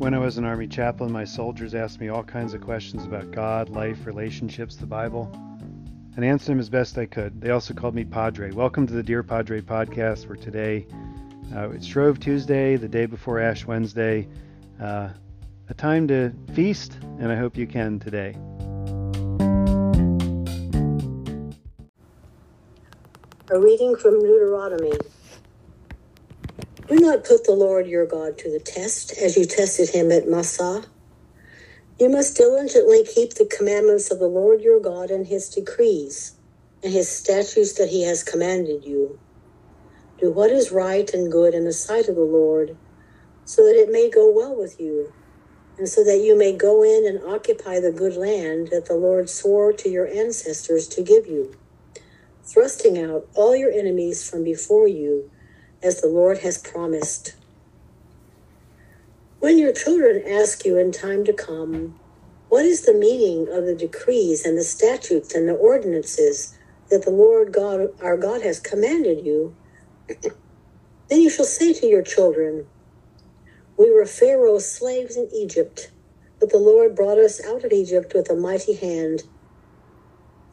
When I was an Army chaplain, my soldiers asked me all kinds of questions about God, life, relationships, the Bible, and answered them as best I could. They also called me Padre. Welcome to the Dear Padre podcast, where today uh, it's Shrove Tuesday, the day before Ash Wednesday, uh, a time to feast, and I hope you can today. A reading from Deuteronomy. Do not put the Lord your God to the test as you tested him at Massah. You must diligently keep the commandments of the Lord your God and his decrees and his statutes that he has commanded you. Do what is right and good in the sight of the Lord, so that it may go well with you, and so that you may go in and occupy the good land that the Lord swore to your ancestors to give you, thrusting out all your enemies from before you as the Lord has promised. When your children ask you in time to come, what is the meaning of the decrees and the statutes and the ordinances that the Lord God, our God, has commanded you? then you shall say to your children, We were Pharaoh's slaves in Egypt, but the Lord brought us out of Egypt with a mighty hand.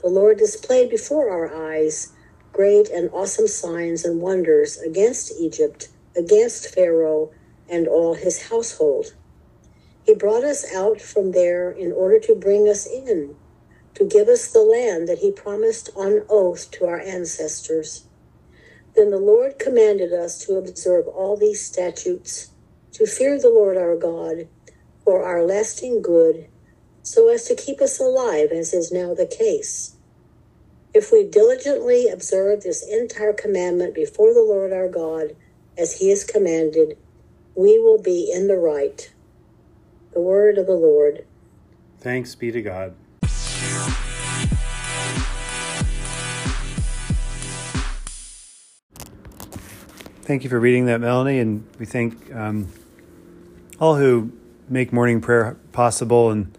The Lord displayed before our eyes great and awesome signs and wonders against Egypt, against Pharaoh and all his household. He brought us out from there in order to bring us in, to give us the land that he promised on oath to our ancestors. Then the Lord commanded us to observe all these statutes, to fear the Lord our God for our lasting good, so as to keep us alive, as is now the case. If we diligently observe this entire commandment before the Lord our God, as he has commanded, we will be in the right. The word of the Lord. Thanks be to God. Thank you for reading that, Melanie, and we thank um, all who make morning prayer possible and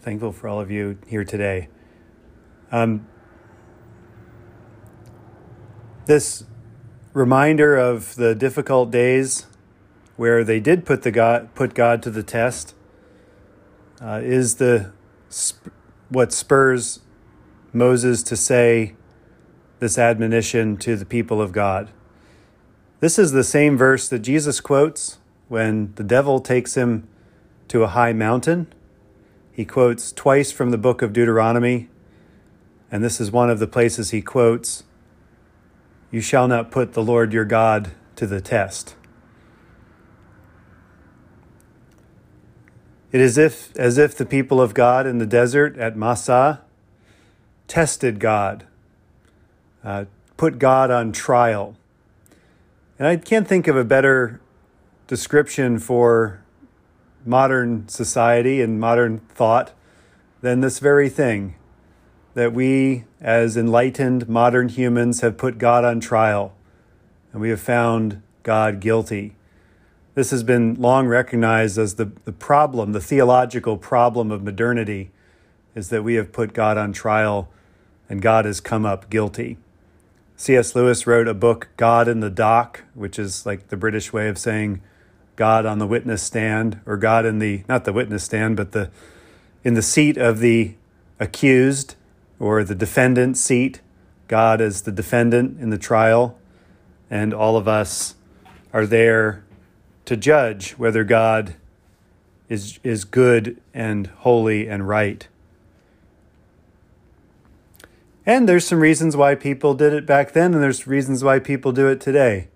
thankful for all of you here today. Um, this reminder of the difficult days where they did put the God put God to the test uh, is the what spurs Moses to say this admonition to the people of God. This is the same verse that Jesus quotes when the devil takes him to a high mountain. He quotes twice from the book of Deuteronomy, and this is one of the places he quotes You shall not put the Lord your God to the test. It is if, as if the people of God in the desert at Massah tested God, uh, put God on trial and I can't think of a better description for modern society and modern thought than this very thing that we, as enlightened modern humans, have put God on trial and we have found God guilty. This has been long recognized as the, the problem, the theological problem of modernity, is that we have put God on trial and God has come up guilty. C.S. Lewis wrote a book, God in the Dock, which is like the British way of saying God on the witness stand, or God in the, not the witness stand, but the, in the seat of the accused or the defendant seat. God is the defendant in the trial, and all of us are there to judge whether God is, is good and holy and right. And there's some reasons why people did it back then, and there's reasons why people do it today.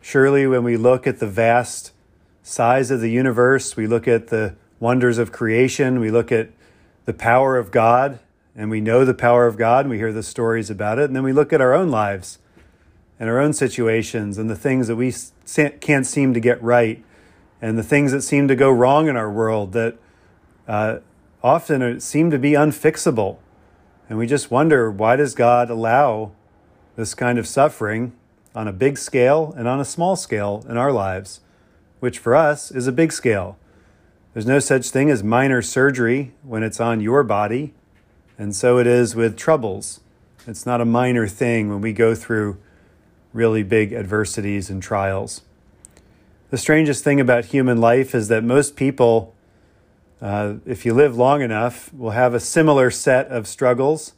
Surely, when we look at the vast size of the universe, we look at the wonders of creation, we look at the power of God, and we know the power of God, and we hear the stories about it, and then we look at our own lives and our own situations and the things that we can't seem to get right, and the things that seem to go wrong in our world that uh, often seem to be unfixable and we just wonder why does God allow this kind of suffering on a big scale and on a small scale in our lives, which for us is a big scale. There's no such thing as minor surgery when it's on your body, and so it is with troubles. It's not a minor thing when we go through really big adversities and trials. the strangest thing about human life is that most people, uh, if you live long enough, will have a similar set of struggles.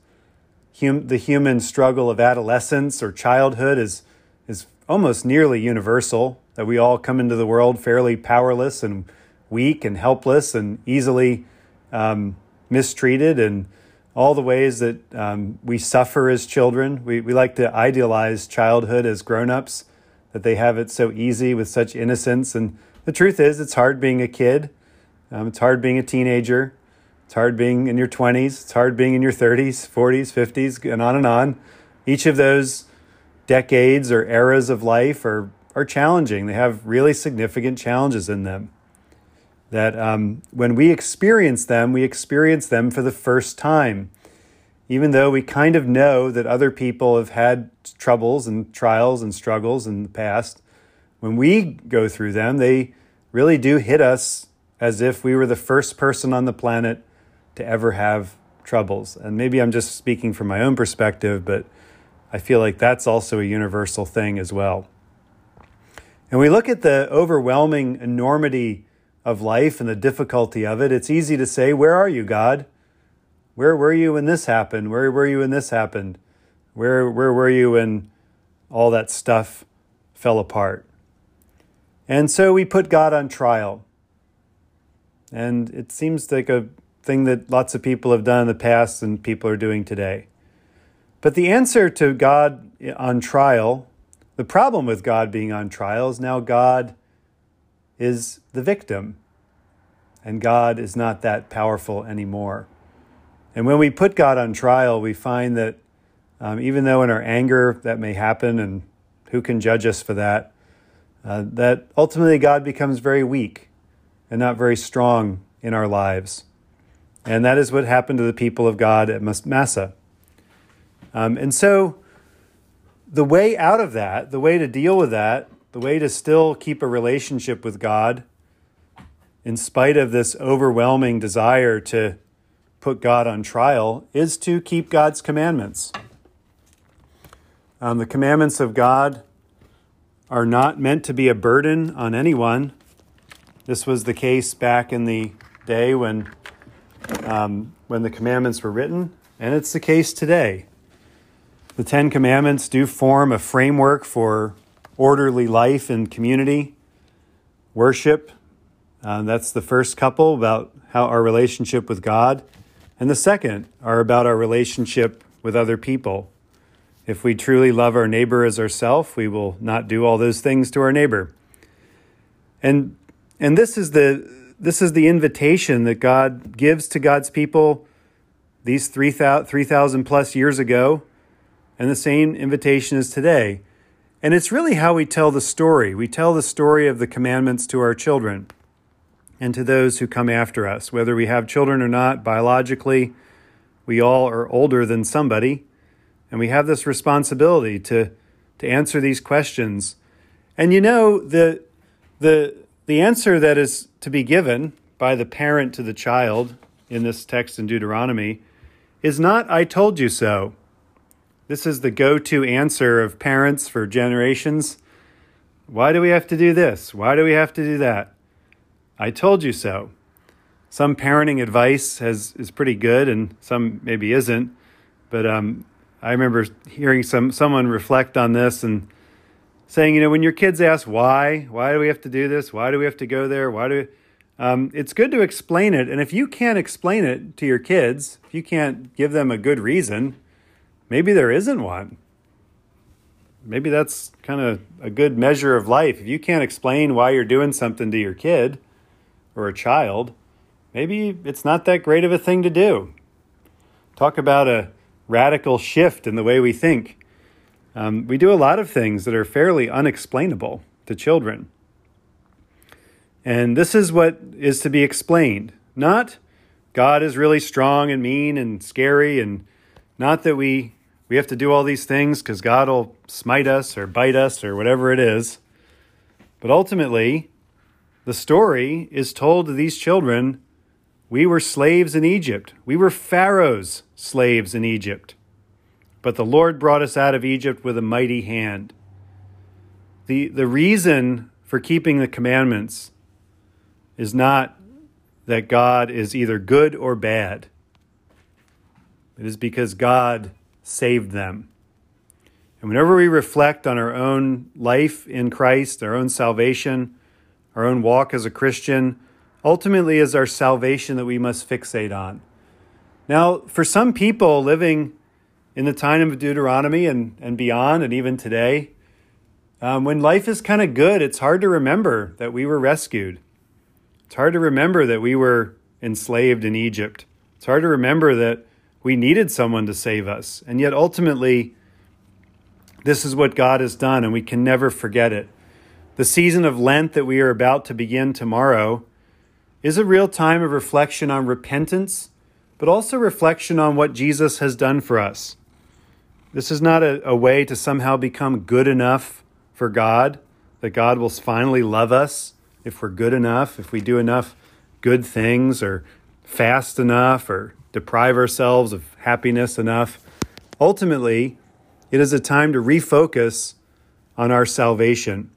Hum- the human struggle of adolescence or childhood is, is almost nearly universal, that we all come into the world fairly powerless and weak and helpless and easily um, mistreated and all the ways that um, we suffer as children. We, we like to idealize childhood as grown ups that they have it so easy with such innocence. And the truth is, it's hard being a kid. Um, it's hard being a teenager. It's hard being in your 20s. It's hard being in your 30s, 40s, 50s, and on and on. Each of those decades or eras of life are, are challenging. They have really significant challenges in them. That um, when we experience them, we experience them for the first time even though we kind of know that other people have had troubles and trials and struggles in the past, when we go through them, they really do hit us as if we were the first person on the planet to ever have troubles. And maybe I'm just speaking from my own perspective, but I feel like that's also a universal thing as well. And we look at the overwhelming enormity of life and the difficulty of it. It's easy to say, Where are you, God? Where were you when this happened? Where were you when this happened? Where, where were you when all that stuff fell apart? And so we put God on trial. And it seems like a thing that lots of people have done in the past and people are doing today. But the answer to God on trial, the problem with God being on trial is now God is the victim. And God is not that powerful anymore. And when we put God on trial, we find that um, even though in our anger that may happen, and who can judge us for that, uh, that ultimately God becomes very weak and not very strong in our lives. And that is what happened to the people of God at Massah. Um, and so, the way out of that, the way to deal with that, the way to still keep a relationship with God, in spite of this overwhelming desire to put God on trial is to keep God's commandments. Um, the commandments of God are not meant to be a burden on anyone. This was the case back in the day when, um, when the commandments were written, and it's the case today. The Ten Commandments do form a framework for orderly life and community, worship. Uh, that's the first couple about how our relationship with God and the second are about our relationship with other people. If we truly love our neighbor as ourself, we will not do all those things to our neighbor. And and this is the this is the invitation that God gives to God's people these 3,000 plus years ago, and the same invitation is today. And it's really how we tell the story. We tell the story of the commandments to our children and to those who come after us. Whether we have children or not, biologically, we all are older than somebody, and we have this responsibility to, to answer these questions. And you know, the, the, the answer that is to be given by the parent to the child in this text in Deuteronomy is not, I told you so. This is the go to answer of parents for generations. Why do we have to do this? Why do we have to do that? I told you so. Some parenting advice has is pretty good, and some maybe isn't. But um, I remember hearing some someone reflect on this and saying, you know, when your kids ask why, why do we have to do this? Why do we have to go there? Why do um, it's good to explain it, and if you can't explain it to your kids, if you can't give them a good reason, maybe there isn't one. Maybe that's kind of a good measure of life. If you can't explain why you're doing something to your kid, or a child, maybe it's not that great of a thing to do. Talk about a radical shift in the way we think. Um, we do a lot of things that are fairly unexplainable to children. And this is what is to be explained. Not God is really strong and mean and scary, and not that we, we have to do all these things because God will smite us or bite us or whatever it is. But ultimately, the story is told to these children we were slaves in Egypt. We were Pharaoh's slaves in Egypt. But the Lord brought us out of Egypt with a mighty hand. The, the reason for keeping the commandments is not that God is either good or bad. It is because God saved them. And whenever we reflect on our own life in Christ, our own salvation, our own walk as a Christian, ultimately is our salvation that we must fixate on. Now, for some people living in the time of Deuteronomy and, and beyond, and even today, um, when life is kind of good, it's hard to remember that we were rescued. It's hard to remember that we were enslaved in Egypt. It's hard to remember that we needed someone to save us. And yet, ultimately, this is what God has done, and we can never forget it. The season of Lent that we are about to begin tomorrow is a real time of reflection on repentance, but also reflection on what Jesus has done for us. This is not a, a way to somehow become good enough for God, that God will finally love us if we're good enough, if we do enough good things, or fast enough, or deprive ourselves of happiness enough. Ultimately, it is a time to refocus on our salvation,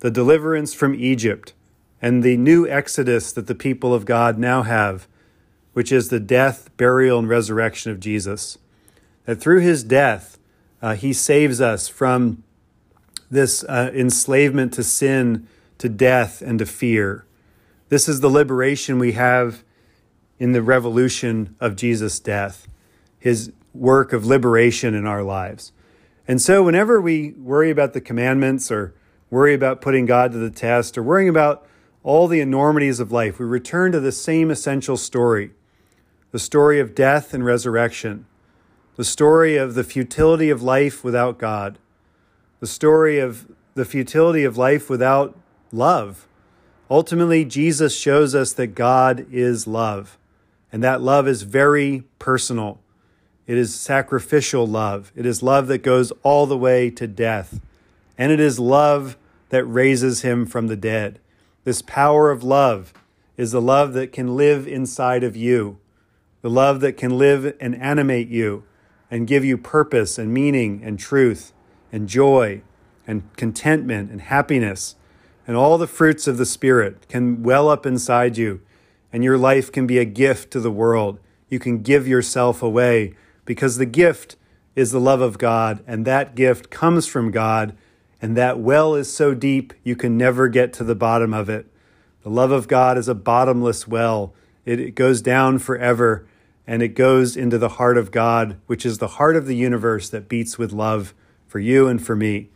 the deliverance from Egypt, and the new exodus that the people of God now have, which is the death, burial, and resurrection of Jesus. That through his death, uh, he saves us from this uh, enslavement to sin, to death, and to fear. This is the liberation we have in the revolution of Jesus' death, his work of liberation in our lives. And so, whenever we worry about the commandments or worry about putting God to the test or worrying about all the enormities of life, we return to the same essential story the story of death and resurrection, the story of the futility of life without God, the story of the futility of life without love. Ultimately, Jesus shows us that God is love, and that love is very personal. It is sacrificial love. It is love that goes all the way to death. And it is love that raises him from the dead. This power of love is the love that can live inside of you, the love that can live and animate you and give you purpose and meaning and truth and joy and contentment and happiness. And all the fruits of the Spirit can well up inside you, and your life can be a gift to the world. You can give yourself away because the gift is the love of God, and that gift comes from God, and that well is so deep you can never get to the bottom of it. The love of God is a bottomless well, it, it goes down forever, and it goes into the heart of God, which is the heart of the universe that beats with love for you and for me.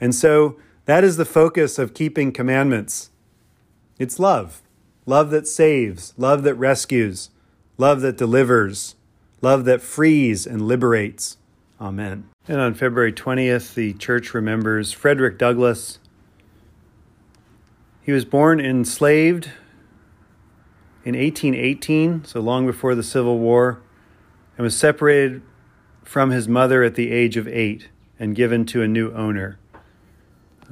And so that is the focus of keeping commandments. It's love love that saves, love that rescues, love that delivers love that frees and liberates. Amen. And on February 20th, the church remembers Frederick Douglass. He was born enslaved in 1818, so long before the Civil War, and was separated from his mother at the age of eight and given to a new owner.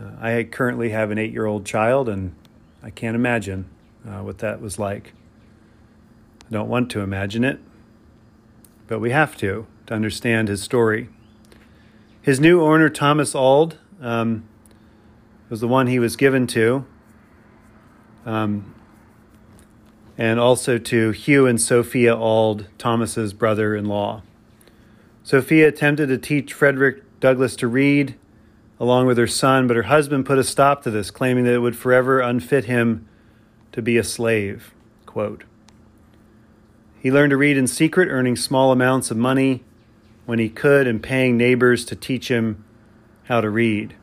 Uh, I currently have an eight year old child, and I can't imagine uh, what that was like. I don't want to imagine it but we have to to understand his story. His new owner, Thomas Auld, um, was the one he was given to, um, and also to Hugh and Sophia Auld, Thomas's brother-in-law. Sophia attempted to teach Frederick Douglass to read along with her son, but her husband put a stop to this, claiming that it would forever unfit him to be a slave. Quote. He learned to read in secret, earning small amounts of money when he could and paying neighbors to teach him how to read.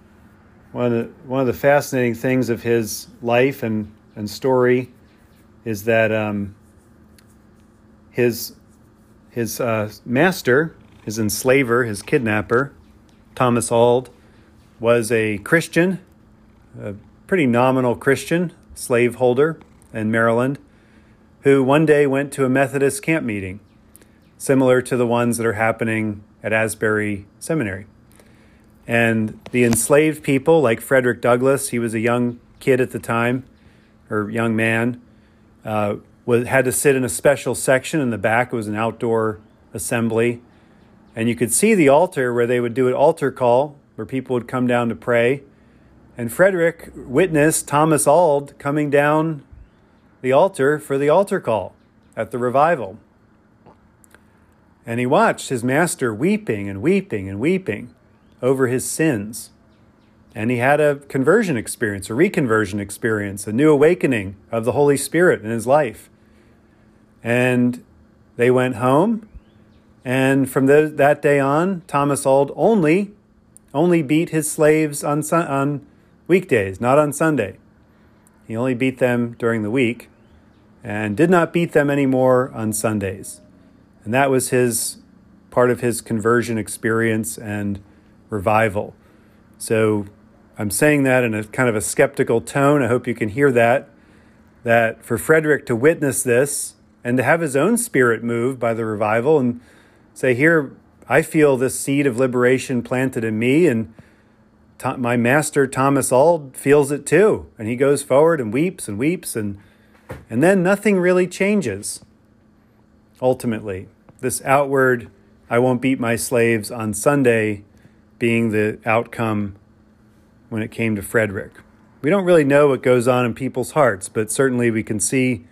One of the, one of the fascinating things of his life and, and story is that um, his, his uh, master, his enslaver, his kidnapper, Thomas Auld, was a Christian, a pretty nominal Christian, slaveholder in Maryland who one day went to a Methodist camp meeting, similar to the ones that are happening at Asbury Seminary. And the enslaved people, like Frederick Douglass, he was a young kid at the time, or young man, uh, was, had to sit in a special section in the back. It was an outdoor assembly. And you could see the altar where they would do an altar call, where people would come down to pray. And Frederick witnessed Thomas Auld coming down the altar for the altar call at the revival. And he watched his master weeping and weeping and weeping over his sins. And he had a conversion experience, a reconversion experience, a new awakening of the Holy Spirit in his life. And they went home. And from the, that day on, Thomas Auld only, only beat his slaves on, on weekdays, not on Sunday. He only beat them during the week and did not beat them anymore on Sundays. And that was his part of his conversion experience and revival. So I'm saying that in a kind of a skeptical tone. I hope you can hear that. That for Frederick to witness this and to have his own spirit moved by the revival and say, Here, I feel this seed of liberation planted in me, and my master Thomas Auld feels it too. And he goes forward and weeps and weeps, and, and then nothing really changes ultimately this outward, I won't beat my slaves on Sunday, being the outcome when it came to Frederick. We don't really know what goes on in people's hearts, but certainly we can see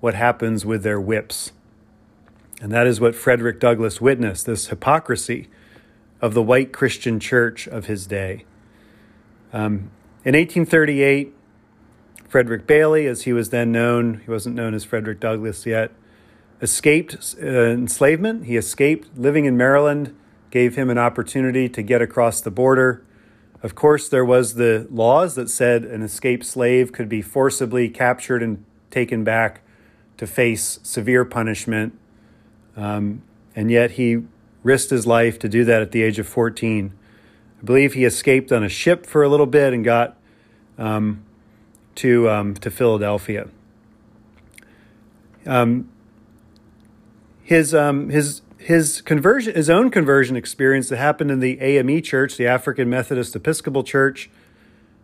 what happens with their whips. And that is what Frederick Douglass witnessed this hypocrisy of the white Christian church of his day. Um, in 1838, Frederick Bailey, as he was then known, he wasn't known as Frederick Douglass yet, escaped uh, enslavement. He escaped living in Maryland, gave him an opportunity to get across the border. Of course, there was the laws that said an escaped slave could be forcibly captured and taken back to face severe punishment. Um, and yet he risked his life to do that at the age of 14. Believe he escaped on a ship for a little bit and got um, to, um, to Philadelphia. Um, his um, his his conversion, his own conversion experience that happened in the AME Church, the African Methodist Episcopal Church.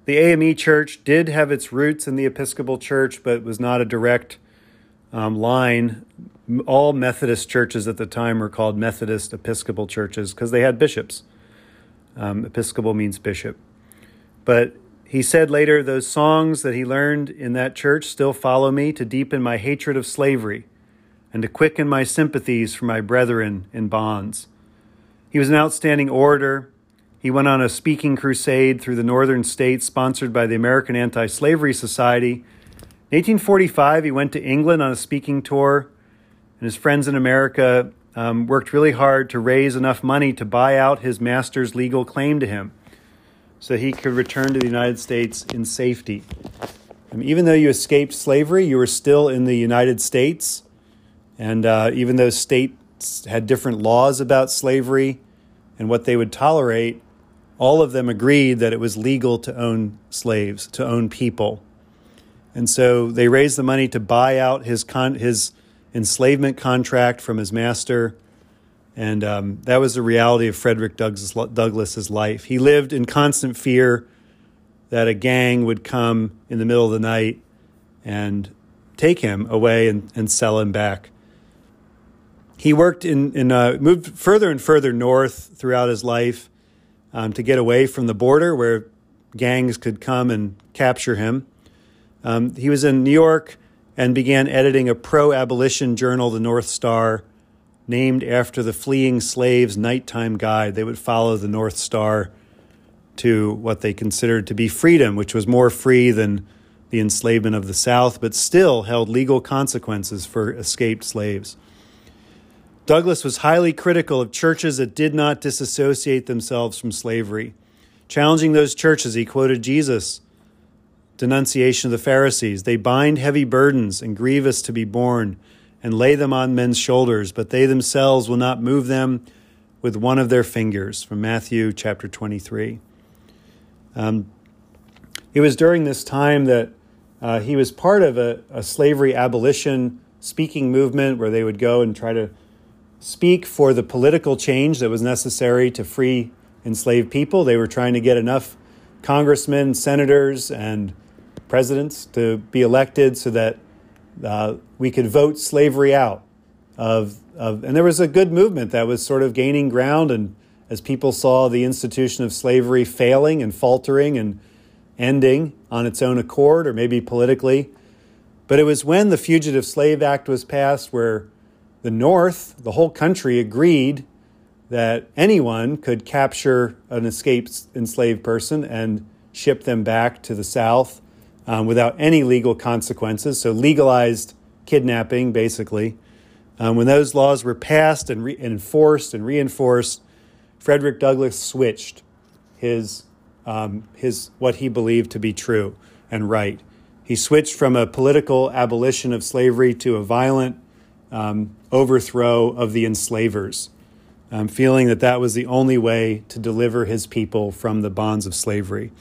The AME Church did have its roots in the Episcopal Church, but was not a direct um, line. All Methodist churches at the time were called Methodist Episcopal churches because they had bishops. Um, Episcopal means bishop. But he said later, those songs that he learned in that church still follow me to deepen my hatred of slavery and to quicken my sympathies for my brethren in bonds. He was an outstanding orator. He went on a speaking crusade through the northern states sponsored by the American Anti Slavery Society. In 1845, he went to England on a speaking tour, and his friends in America um, worked really hard to raise enough money to buy out his master's legal claim to him so he could return to the United States in safety. And even though you escaped slavery, you were still in the United States and uh, even though states had different laws about slavery and what they would tolerate, all of them agreed that it was legal to own slaves, to own people. And so they raised the money to buy out his, con- his enslavement contract from his master. And um, that was the reality of Frederick Douglass, Douglass's life. He lived in constant fear that a gang would come in the middle of the night and take him away and, and sell him back he worked in, in uh, moved further and further north throughout his life um, to get away from the border where gangs could come and capture him. Um, he was in New York and began editing a pro abolition journal, the North Star, named after the fleeing slaves' nighttime guide. They would follow the North Star to what they considered to be freedom, which was more free than the enslavement of the South, but still held legal consequences for escaped slaves. Douglass was highly critical of churches that did not disassociate themselves from slavery. Challenging those churches, he quoted Jesus' denunciation of the Pharisees. They bind heavy burdens and grievous to be borne and lay them on men's shoulders, but they themselves will not move them with one of their fingers. From Matthew chapter 23. Um, it was during this time that uh, he was part of a, a slavery abolition speaking movement where they would go and try to speak for the political change that was necessary to free enslaved people. They were trying to get enough congressmen, senators, and presidents to be elected so that uh, we could vote slavery out of, of and there was a good movement that was sort of gaining ground and as people saw the institution of slavery failing and faltering and ending on its own accord or maybe politically. But it was when the Fugitive Slave Act was passed where the North, the whole country, agreed that anyone could capture an escaped enslaved person and ship them back to the South um, without any legal consequences. So, legalized kidnapping, basically. Um, when those laws were passed and, re- enforced and reinforced, Frederick Douglass switched his, um, his what he believed to be true and right. He switched from a political abolition of slavery to a violent um, overthrow of the enslavers, um, feeling that that was the only way to deliver his people from the bonds of slavery.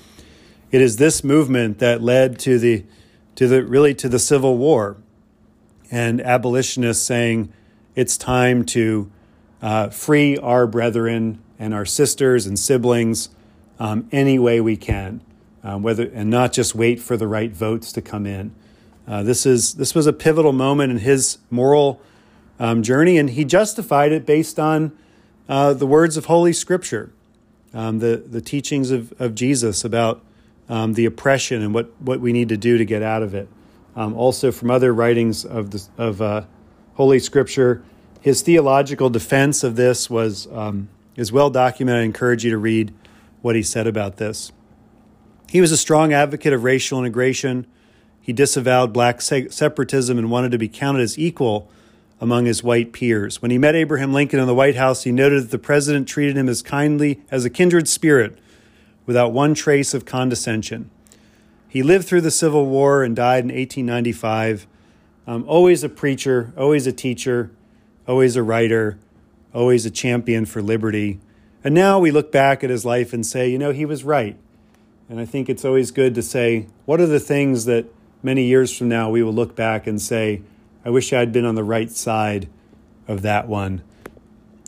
It is this movement that led to the, to the really to the Civil War, and abolitionists saying it's time to uh, free our brethren and our sisters and siblings um, any way we can, um, whether and not just wait for the right votes to come in. Uh, this is this was a pivotal moment in his moral um, journey, and he justified it based on uh, the words of Holy Scripture, um, the the teachings of, of Jesus about um, the oppression and what what we need to do to get out of it. Um, also, from other writings of the, of uh, Holy Scripture, his theological defense of this was is well documented. I encourage you to read what he said about this. He was a strong advocate of racial integration. He disavowed black separatism and wanted to be counted as equal among his white peers. When he met Abraham Lincoln in the White House, he noted that the president treated him as kindly as a kindred spirit without one trace of condescension. He lived through the Civil War and died in 1895. Um, always a preacher, always a teacher, always a writer, always a champion for liberty. And now we look back at his life and say, you know, he was right. And I think it's always good to say, what are the things that many years from now we will look back and say, I wish I'd been on the right side of that one.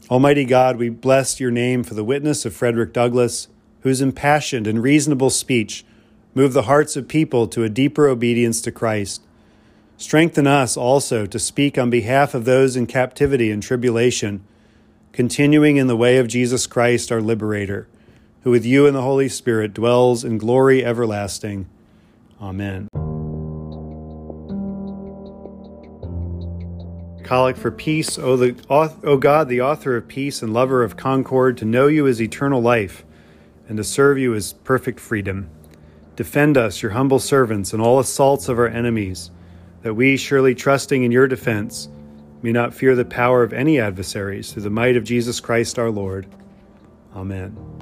Almighty God, we bless your name for the witness of Frederick Douglass, whose impassioned and reasonable speech moved the hearts of people to a deeper obedience to Christ. Strengthen us also to speak on behalf of those in captivity and tribulation continuing in the way of Jesus Christ, our liberator, who with you and the Holy Spirit dwells in glory everlasting. Amen. Collect for peace, o, the, o God, the author of peace and lover of concord, to know you is eternal life and to serve you is perfect freedom. Defend us, your humble servants, in all assaults of our enemies, that we, surely trusting in your defense, may not fear the power of any adversaries through the might of Jesus Christ our Lord. Amen.